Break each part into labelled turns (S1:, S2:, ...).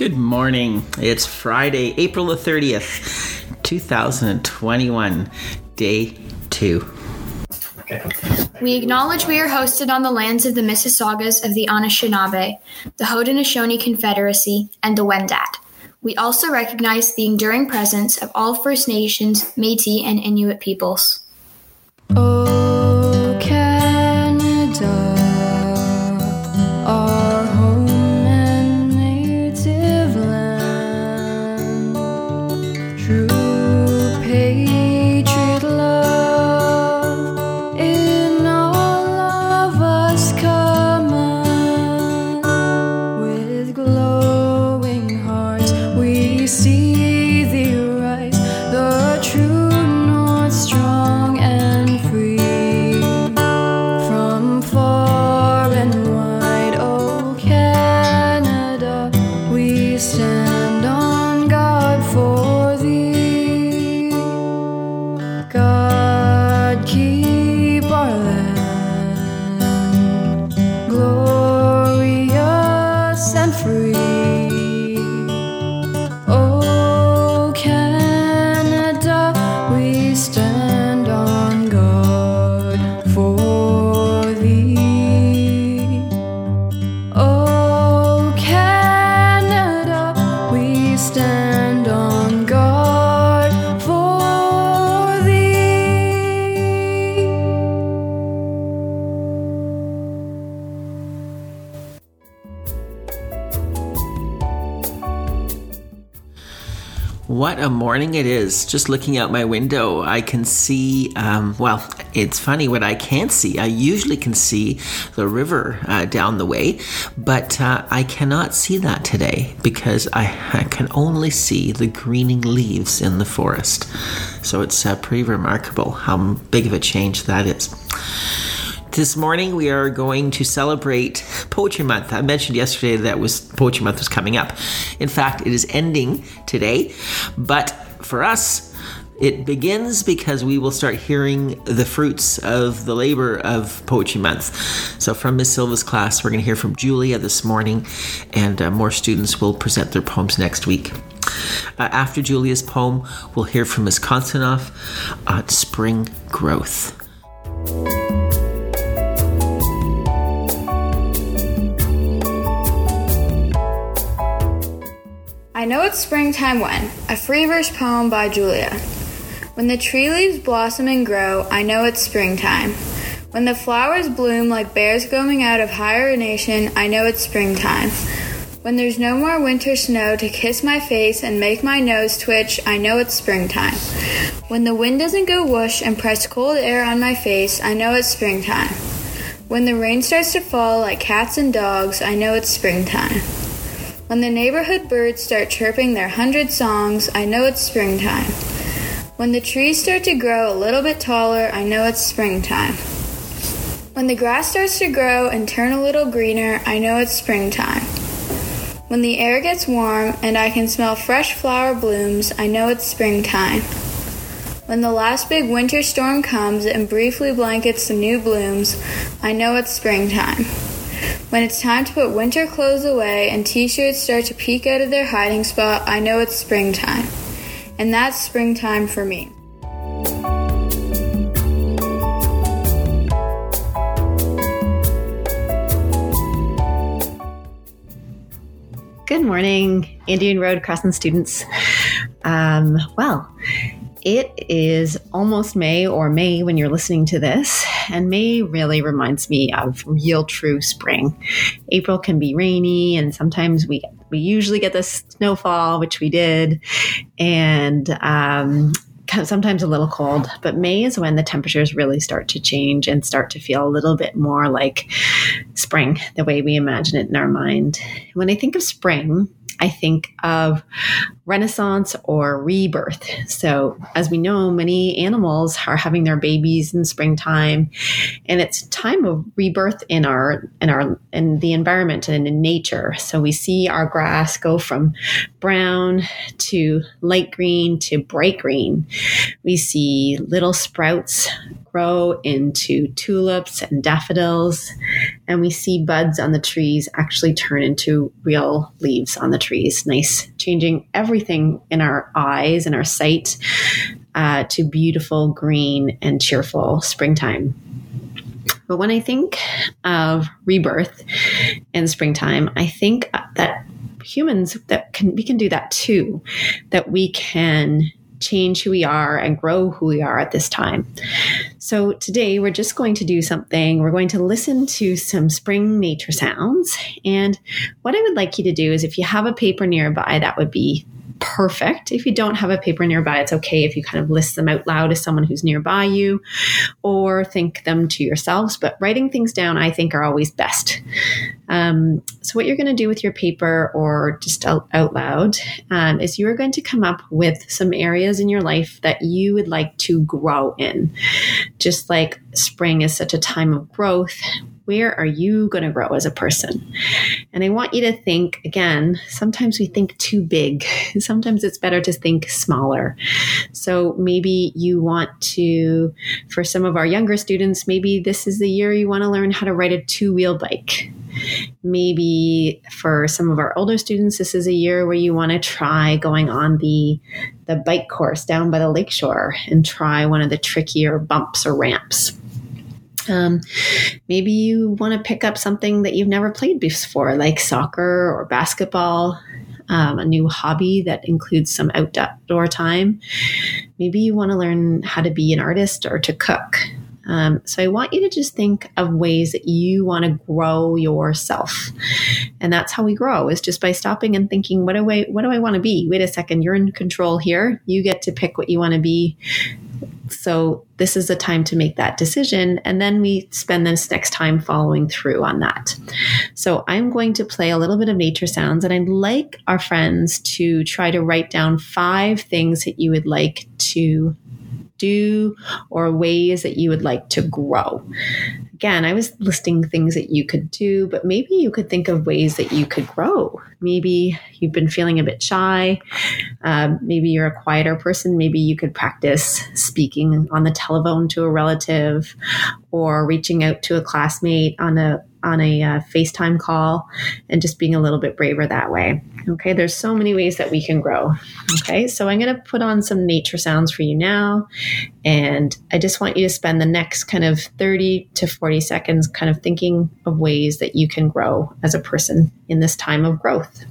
S1: Good morning. It's Friday, April the 30th, 2021, day two.
S2: We acknowledge we are hosted on the lands of the Mississaugas of the Anishinaabe, the Haudenosaunee Confederacy, and the Wendat. We also recognize the enduring presence of all First Nations, Métis, and Inuit peoples.
S3: True Oh, Canada, we stand on guard for thee. Oh, Canada, we stand
S1: What a morning it is. Just looking out my window, I can see, um, well, it's funny what I can't see. I usually can see the river uh, down the way, but uh, I cannot see that today because I, I can only see the greening leaves in the forest. So it's uh, pretty remarkable how big of a change that is. This morning we are going to celebrate Poetry Month. I mentioned yesterday that was Poetry Month was coming up. In fact, it is ending today, but for us, it begins because we will start hearing the fruits of the labor of Poetry Month. So, from Miss Silva's class, we're going to hear from Julia this morning, and uh, more students will present their poems next week. Uh, after Julia's poem, we'll hear from Miss Konstanov on spring growth.
S4: Know it's springtime when. A free verse poem by Julia. When the tree leaves blossom and grow, I know it's springtime. When the flowers bloom like bears coming out of hibernation, I know it's springtime. When there's no more winter snow to kiss my face and make my nose twitch, I know it's springtime. When the wind doesn't go whoosh and press cold air on my face, I know it's springtime. When the rain starts to fall like cats and dogs, I know it's springtime. When the neighborhood birds start chirping their hundred songs, I know it's springtime. When the trees start to grow a little bit taller, I know it's springtime. When the grass starts to grow and turn a little greener, I know it's springtime. When the air gets warm and I can smell fresh flower blooms, I know it's springtime. When the last big winter storm comes and briefly blankets the new blooms, I know it's springtime. When it's time to put winter clothes away and t shirts start to peek out of their hiding spot, I know it's springtime. And that's springtime for me.
S5: Good morning, Indian Road Crescent students. Um, well, it is almost May or May when you're listening to this, and May really reminds me of real true spring. April can be rainy, and sometimes we we usually get this snowfall, which we did, and um, sometimes a little cold. But May is when the temperatures really start to change and start to feel a little bit more like spring, the way we imagine it in our mind. When I think of spring, I think of renaissance or rebirth. So, as we know, many animals are having their babies in springtime, and it's time of rebirth in our in our in the environment and in nature. So we see our grass go from brown to light green to bright green. We see little sprouts grow into tulips and daffodils. And we see buds on the trees actually turn into real leaves on the trees. Nice, changing everything in our eyes and our sight uh, to beautiful green and cheerful springtime. But when I think of rebirth in springtime, I think that humans that can we can do that too that we can change who we are and grow who we are at this time. So today we're just going to do something. We're going to listen to some spring nature sounds. And what I would like you to do is if you have a paper nearby, that would be perfect. If you don't have a paper nearby, it's okay if you kind of list them out loud to someone who's nearby you or think them to yourselves. But writing things down, I think, are always best. Um, so, what you're going to do with your paper or just out, out loud um, is you're going to come up with some areas in your life that you would like to grow in. Just like spring is such a time of growth, where are you going to grow as a person? And I want you to think again, sometimes we think too big. Sometimes it's better to think smaller. So maybe you want to, for some of our younger students, maybe this is the year you want to learn how to ride a two wheel bike. Maybe for some of our older students, this is a year where you want to try going on the the bike course down by the lakeshore and try one of the trickier bumps or ramps. Um, maybe you want to pick up something that you've never played before, like soccer or basketball, um, a new hobby that includes some outdoor time. Maybe you want to learn how to be an artist or to cook. Um, so I want you to just think of ways that you want to grow yourself, and that's how we grow is just by stopping and thinking, what do I what do I want to be? Wait a second, you're in control here. You get to pick what you want to be. So this is the time to make that decision. And then we spend this next time following through on that. So I'm going to play a little bit of nature sounds and I'd like our friends to try to write down five things that you would like to do or ways that you would like to grow. Again, I was listing things that you could do, but maybe you could think of ways that you could grow. Maybe you've been feeling a bit shy. Um, maybe you're a quieter person. Maybe you could practice speaking on the telephone to a relative or reaching out to a classmate on a on a uh, FaceTime call and just being a little bit braver that way. Okay, there's so many ways that we can grow. Okay, so I'm going to put on some nature sounds for you now. And I just want you to spend the next kind of 30 to 40 seconds kind of thinking of ways that you can grow as a person in this time of growth.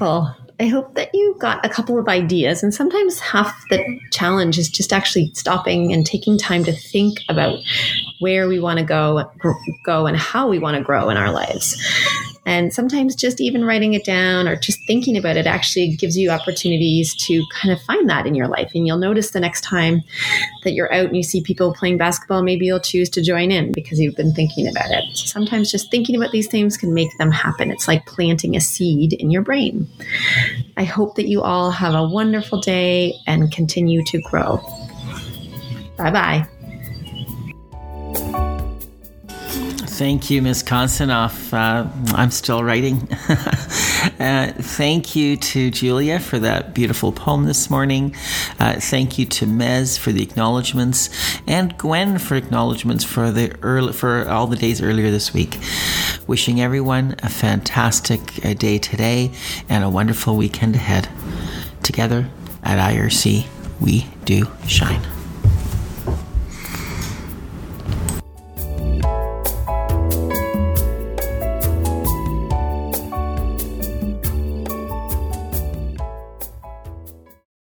S5: Wonderful. I hope that you got a couple of ideas. And sometimes half the challenge is just actually stopping and taking time to think about where we want to go, go, and how we want to grow in our lives. And sometimes just even writing it down or just thinking about it actually gives you opportunities to kind of find that in your life. And you'll notice the next time that you're out and you see people playing basketball, maybe you'll choose to join in because you've been thinking about it. Sometimes just thinking about these things can make them happen. It's like planting a seed in your brain. I hope that you all have a wonderful day and continue to grow. Bye bye.
S1: Thank you, Miss Konstanoff. Uh, I'm still writing. uh, thank you to Julia for that beautiful poem this morning. Uh, thank you to Mez for the acknowledgments and Gwen for acknowledgments for the early, for all the days earlier this week. Wishing everyone a fantastic uh, day today and a wonderful weekend ahead. Together at IRC, we do shine.